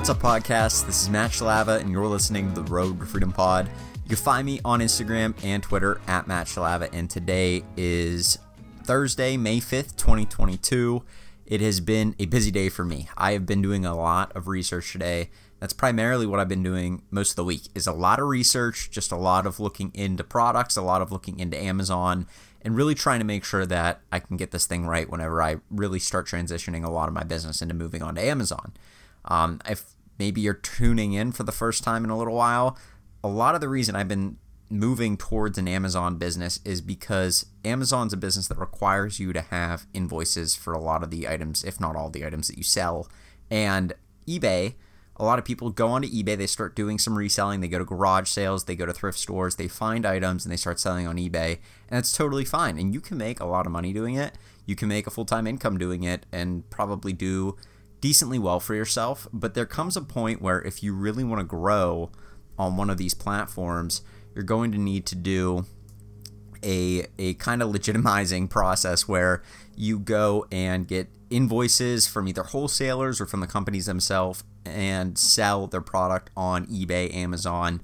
What's up, podcast? This is Matt Shalava, and you're listening to the Road to Freedom Pod. You can find me on Instagram and Twitter at Matt Shalava, and today is Thursday, May 5th, 2022. It has been a busy day for me. I have been doing a lot of research today. That's primarily what I've been doing most of the week is a lot of research, just a lot of looking into products, a lot of looking into Amazon, and really trying to make sure that I can get this thing right whenever I really start transitioning a lot of my business into moving on to Amazon. Um, if maybe you're tuning in for the first time in a little while, a lot of the reason I've been moving towards an Amazon business is because Amazon's a business that requires you to have invoices for a lot of the items, if not all the items that you sell. And eBay, a lot of people go onto eBay, they start doing some reselling, they go to garage sales, they go to thrift stores, they find items and they start selling on eBay, and it's totally fine. And you can make a lot of money doing it. You can make a full time income doing it and probably do decently well for yourself. But there comes a point where if you really want to grow on one of these platforms, you're going to need to do a, a kind of legitimizing process where you go and get invoices from either wholesalers or from the companies themselves and sell their product on eBay, Amazon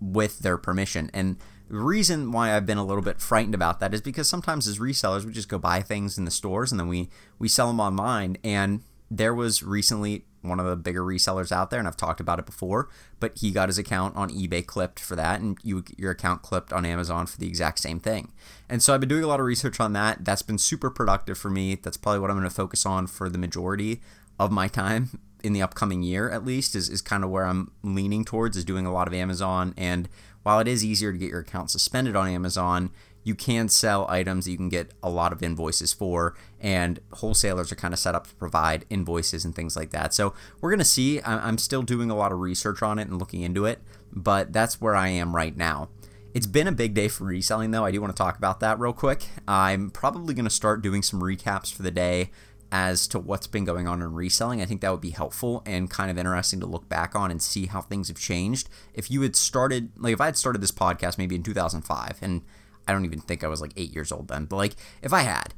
with their permission. And the reason why I've been a little bit frightened about that is because sometimes as resellers we just go buy things in the stores and then we we sell them online and there was recently one of the bigger resellers out there, and I've talked about it before, but he got his account on eBay clipped for that, and you your account clipped on Amazon for the exact same thing. And so I've been doing a lot of research on that. That's been super productive for me. That's probably what I'm going to focus on for the majority of my time in the upcoming year, at least, is, is kind of where I'm leaning towards, is doing a lot of Amazon. And while it is easier to get your account suspended on Amazon, you can sell items you can get a lot of invoices for, and wholesalers are kind of set up to provide invoices and things like that. So we're to see. I'm still doing a lot of research on it and looking into it, but that's where I am right now. It's been a big day for reselling, though. I do want to talk about that real quick. I'm probably going to start doing some recaps for the day as to what's been going on in reselling. I think that would be helpful and kind of interesting to look back on and see how things have changed. If you had started, like, if I had started this podcast maybe in 2005 and I don't even think I was like eight years old then, but like if I had,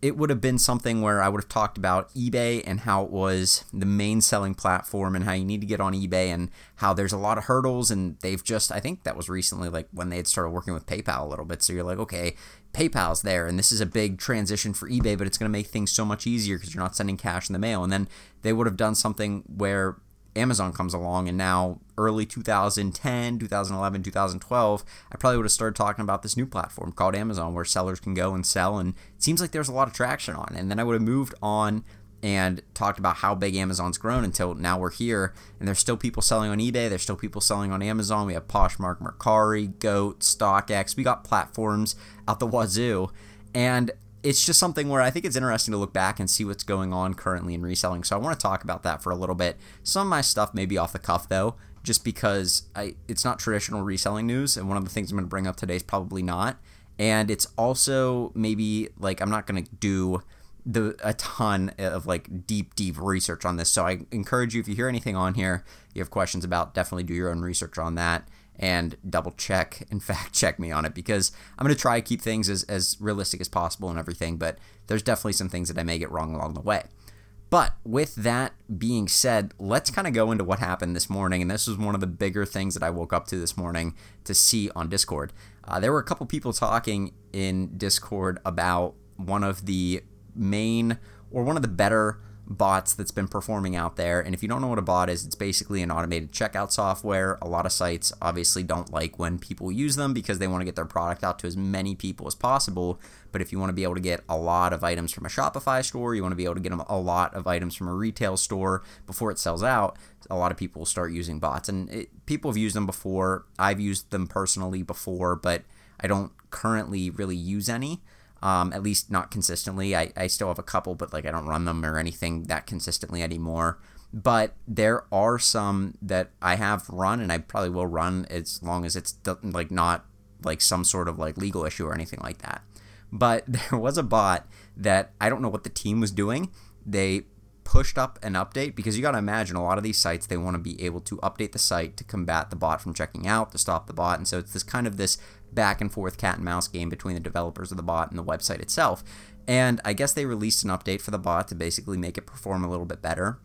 it would have been something where I would have talked about eBay and how it was the main selling platform and how you need to get on eBay and how there's a lot of hurdles and they've just I think that was recently like when they had started working with PayPal a little bit. So you're like, okay, PayPal's there and this is a big transition for eBay, but it's going to make things so much easier because you're not sending cash in the mail. And then they would have done something where Amazon comes along and now early 2010, 2011, 2012, I probably would have started talking about this new platform called Amazon where sellers can go and sell and it seems like there's a lot of traction on. And then I would have moved on and talked about how big Amazon's grown until now we're here and there's still people selling on eBay, there's still people selling on Amazon. We have Poshmark, Mercari, Goat, StockX. We got platforms out the wazoo. And it's just something where I think it's interesting to look back and see what's going on currently in reselling. So I want to talk about that for a little bit. Some of my stuff may be off the cuff though, just because I it's not traditional reselling news, and one of the things I'm going to bring up today is probably not. And it's also maybe like I'm not going to do the a ton of like deep deep research on this. So I encourage you if you hear anything on here, you have questions about, definitely do your own research on that and double check and fact check me on it because I'm going to try to keep things as, as realistic as possible and everything, but there's definitely some things that I may get wrong along the way. But with that being said, let's kind of go into what happened this morning. And this was one of the bigger things that I woke up to this morning to see on Discord. Uh, there were a couple people talking in Discord about one of the main or one of the better bots that's been performing out there. And if you don't know what a bot is, it's basically an automated checkout software. A lot of sites obviously don't like when people use them because they want to get their product out to as many people as possible. But if you want to be able to get a lot of items from a Shopify store, you want to be able to get a lot of items from a retail store before it sells out, a lot of people start using bots. And it, people have used them before. I've used them personally before, but I don't currently really use any um, at least not consistently. I, I still have a couple, but like I don't run them or anything that consistently anymore. But there are some that I have run, and I probably will run as long as it's like not like some sort of like legal issue or anything like that. But there was a bot that I don't know what the team was doing. They pushed up an update because you got to imagine a lot of these sites they want to be able to update the site to combat the bot from checking out to stop the bot and so it's this kind of this back and forth cat and mouse game between the developers of the bot and the website itself and i guess they released an update for the bot to basically make it perform a little bit better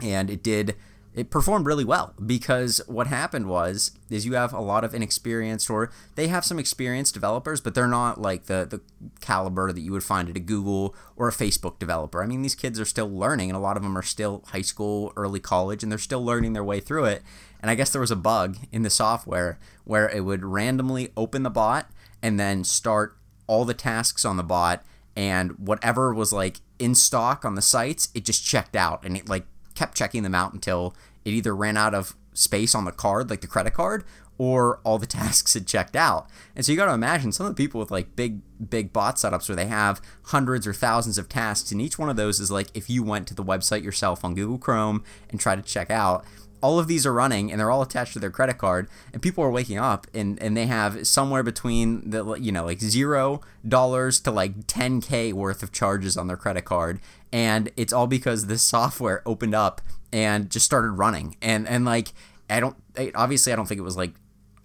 and it did it performed really well because what happened was is you have a lot of inexperienced or they have some experienced developers but they're not like the the caliber that you would find at a Google or a Facebook developer. I mean these kids are still learning and a lot of them are still high school, early college and they're still learning their way through it. And I guess there was a bug in the software where it would randomly open the bot and then start all the tasks on the bot and whatever was like in stock on the sites, it just checked out and it like kept checking them out until it either ran out of space on the card, like the credit card, or all the tasks had checked out. And so you got to imagine some of the people with like big, big bot setups where they have hundreds or thousands of tasks, and each one of those is like if you went to the website yourself on Google Chrome and tried to check out, all of these are running and they're all attached to their credit card and people are waking up and, and they have somewhere between the you know like zero dollars to like 10k worth of charges on their credit card. And it's all because this software opened up and just started running. And and like i don't obviously i don't think it was like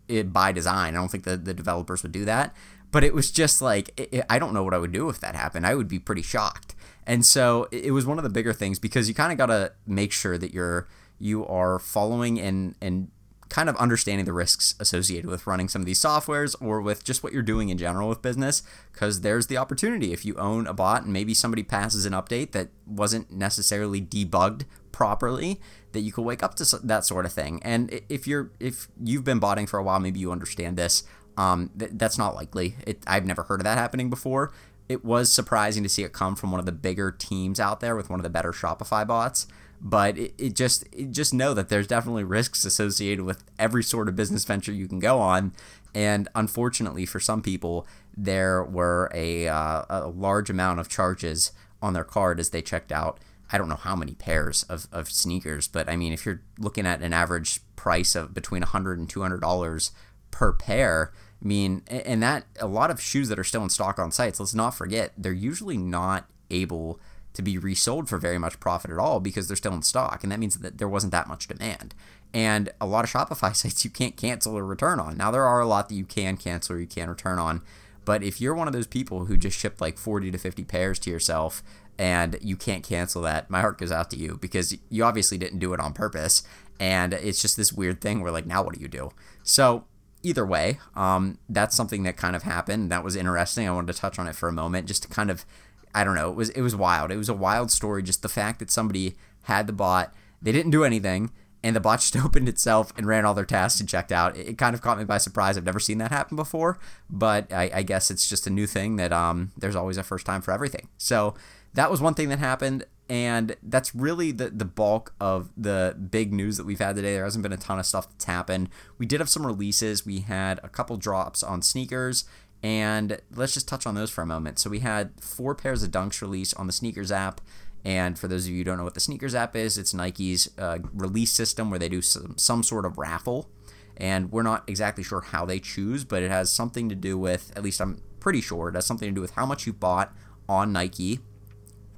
it by design. I don't think the, the developers would do that. But it was just like it, i don't know what i would do if that happened. I would be pretty shocked. And so it was one of the bigger things because you kind of got to make sure that you're you are following and and kind of understanding the risks associated with running some of these softwares or with just what you're doing in general with business because there's the opportunity. If you own a bot and maybe somebody passes an update that wasn't necessarily debugged properly that you could wake up to that sort of thing. And if you're if you've been botting for a while maybe you understand this um, th- that's not likely. It, i've never heard of that happening before. It was surprising to see it come from one of the bigger teams out there with one of the better shopify bots but it, it just it just know that there's definitely risks associated with every sort of business venture you can go on. And unfortunately for some people there were a, uh, a large amount of charges on their card as they checked out. I don't know how many pairs of, of sneakers but i mean if you're looking at an average price of between 100 and 200 dollars per pair I mean, and that a lot of shoes that are still in stock on sites, let's not forget, they're usually not able to be resold for very much profit at all because they're still in stock. And that means that there wasn't that much demand. And a lot of Shopify sites you can't cancel or return on. Now, there are a lot that you can cancel or you can return on. But if you're one of those people who just shipped like 40 to 50 pairs to yourself and you can't cancel that, my heart goes out to you because you obviously didn't do it on purpose. And it's just this weird thing where, like, now what do you do? So, either way, um, that's something that kind of happened. That was interesting. I wanted to touch on it for a moment just to kind of I don't know. It was it was wild. It was a wild story. Just the fact that somebody had the bot, they didn't do anything, and the bot just opened itself and ran all their tasks and checked out. It, it kind of caught me by surprise. I've never seen that happen before, but I, I guess it's just a new thing that um, there's always a first time for everything. So that was one thing that happened, and that's really the the bulk of the big news that we've had today. There hasn't been a ton of stuff that's happened. We did have some releases. We had a couple drops on sneakers and let's just touch on those for a moment. So we had four pairs of dunks released on the sneakers app. And for those of you who don't know what the sneakers app is, it's Nike's uh, release system where they do some, some sort of raffle. And we're not exactly sure how they choose, but it has something to do with, at least I'm pretty sure, it has something to do with how much you bought on Nike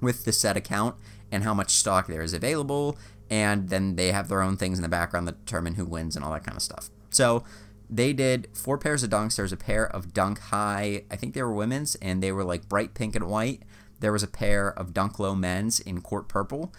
with the set account and how much stock there is available. And then they have their own things in the background that determine who wins and all that kind of stuff. So they did four pairs of dunks. There was a pair of Dunk High, I think they were women's, and they were like bright pink and white. There was a pair of Dunk Low men's in court purple,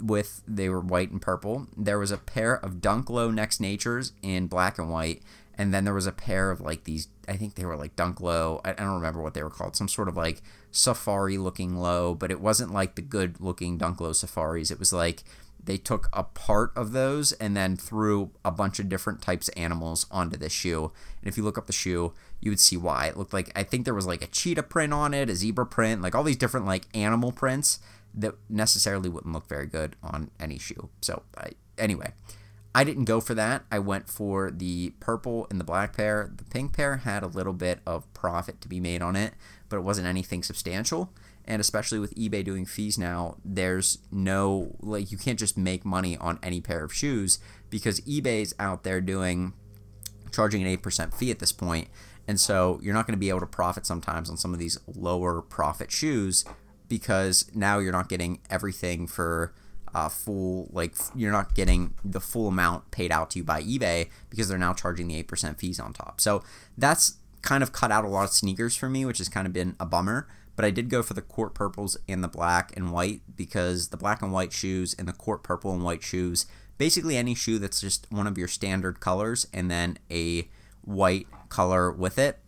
with they were white and purple. There was a pair of Dunk Low Next Natures in black and white, and then there was a pair of like these. I think they were like Dunk Low. I, I don't remember what they were called. Some sort of like safari looking low, but it wasn't like the good looking Dunk Low safaris. It was like they took a part of those and then threw a bunch of different types of animals onto this shoe. And if you look up the shoe, you would see why. It looked like I think there was like a cheetah print on it, a zebra print, like all these different like animal prints that necessarily wouldn't look very good on any shoe. So I, anyway, I didn't go for that. I went for the purple and the black pair. The pink pair had a little bit of profit to be made on it, but it wasn't anything substantial and especially with eBay doing fees now, there's no like you can't just make money on any pair of shoes because eBay's out there doing charging an 8% fee at this point. And so you're not going to be able to profit sometimes on some of these lower profit shoes because now you're not getting everything for uh, full like you're not getting the full amount paid out to you by eBay because they're now charging the 8% fees on top. So that's kind of cut out a lot of sneakers for me, which has kind of been a bummer but I did go for the court purples and the black and white because the black and white shoes and the court purple and white shoes, basically any shoe that's just one of your standard colors and then a white color with it,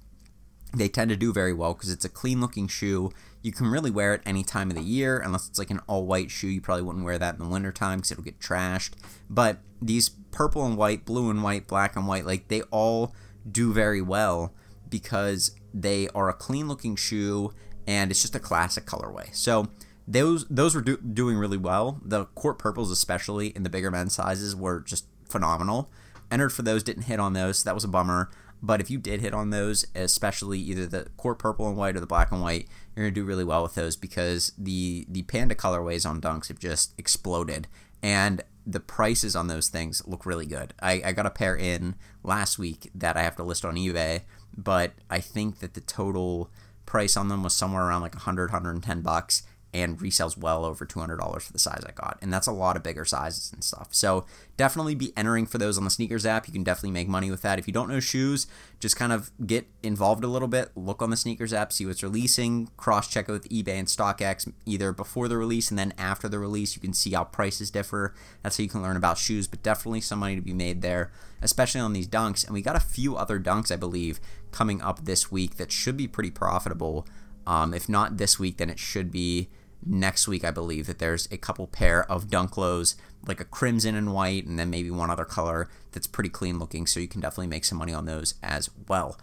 they tend to do very well because it's a clean looking shoe. You can really wear it any time of the year, unless it's like an all white shoe. You probably wouldn't wear that in the wintertime because it'll get trashed. But these purple and white, blue and white, black and white, like they all do very well because they are a clean looking shoe and it's just a classic colorway. So those those were do, doing really well. The court purples, especially in the bigger men's sizes, were just phenomenal. Entered for those, didn't hit on those. So that was a bummer. But if you did hit on those, especially either the court purple and white or the black and white, you're gonna do really well with those because the the panda colorways on Dunks have just exploded, and the prices on those things look really good. I, I got a pair in last week that I have to list on eBay, but I think that the total price on them was somewhere around like 100 110 bucks and resells well over $200 for the size I got. And that's a lot of bigger sizes and stuff. So definitely be entering for those on the sneakers app. You can definitely make money with that. If you don't know shoes, just kind of get involved a little bit. Look on the sneakers app, see what's releasing, cross check it with eBay and StockX either before the release and then after the release. You can see how prices differ. That's how you can learn about shoes, but definitely some money to be made there, especially on these dunks. And we got a few other dunks, I believe, coming up this week that should be pretty profitable. Um, if not this week, then it should be next week, I believe, that there's a couple pair of dunk lows, like a crimson and white, and then maybe one other color that's pretty clean looking. So you can definitely make some money on those as well.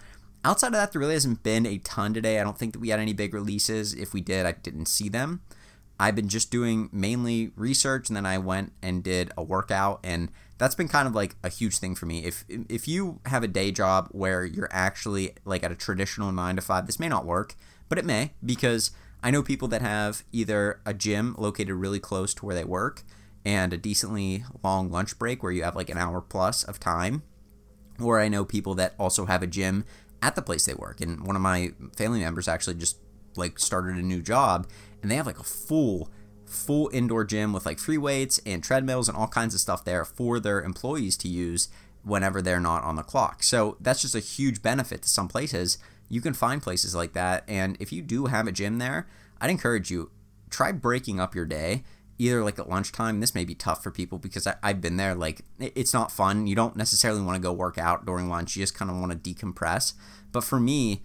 Outside of that, there really hasn't been a ton today. I don't think that we had any big releases. If we did, I didn't see them. I've been just doing mainly research, and then I went and did a workout, and that's been kind of like a huge thing for me. If if you have a day job where you're actually like at a traditional nine to five, this may not work, but it may because I know people that have either a gym located really close to where they work and a decently long lunch break where you have like an hour plus of time. Or I know people that also have a gym at the place they work. And one of my family members actually just like started a new job and they have like a full full indoor gym with like free weights and treadmills and all kinds of stuff there for their employees to use whenever they're not on the clock. So that's just a huge benefit to some places. You can find places like that. And if you do have a gym there, I'd encourage you try breaking up your day either like at lunchtime. This may be tough for people because I, have been there like it's not fun. You don't necessarily want to go work out during lunch. You just kind of want to decompress. But for me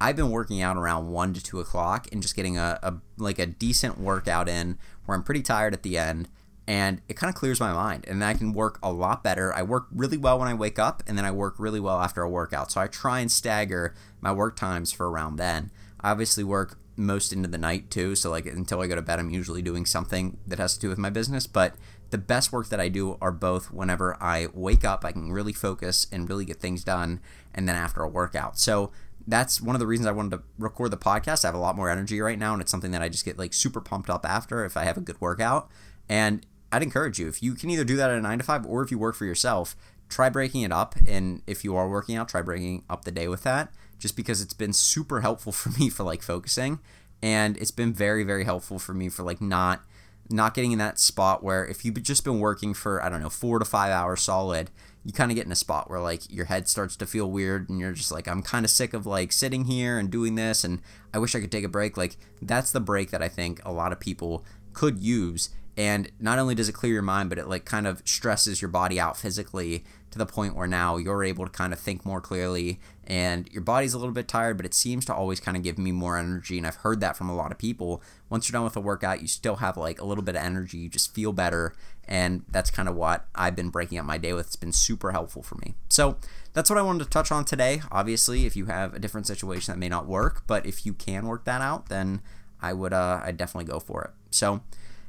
i've been working out around 1 to 2 o'clock and just getting a, a like a decent workout in where i'm pretty tired at the end and it kind of clears my mind and I can work a lot better. I work really well when I wake up and then I work really well after a workout. So I try and stagger my work times for around then. I obviously work most into the night too, so like until I go to bed I'm usually doing something that has to do with my business, but the best work that I do are both whenever I wake up, I can really focus and really get things done and then after a workout. So that's one of the reasons I wanted to record the podcast. I have a lot more energy right now and it's something that I just get like super pumped up after if I have a good workout. And I'd encourage you if you can either do that at a nine to five or if you work for yourself, try breaking it up. And if you are working out, try breaking up the day with that. Just because it's been super helpful for me for like focusing, and it's been very very helpful for me for like not not getting in that spot where if you've just been working for I don't know four to five hours solid, you kind of get in a spot where like your head starts to feel weird and you're just like I'm kind of sick of like sitting here and doing this and I wish I could take a break. Like that's the break that I think a lot of people could use and not only does it clear your mind but it like kind of stresses your body out physically to the point where now you're able to kind of think more clearly and your body's a little bit tired but it seems to always kind of give me more energy. And i've heard that from a lot of people. Once you're done with a workout you still have like a little bit of energy. You just feel better. And that's kind of what i've been breaking up my day with. It's been super helpful for me. So that's what i wanted to touch on today. Obviously if you have a different situation that may not work. But if you can work that out then i would uh i definitely go for it. So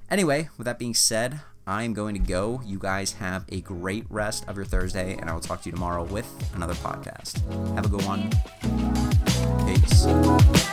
Anyway, with that being said, I'm going to go. You guys have a great rest of your Thursday, and I will talk to you tomorrow with another podcast. Have a good one. Peace.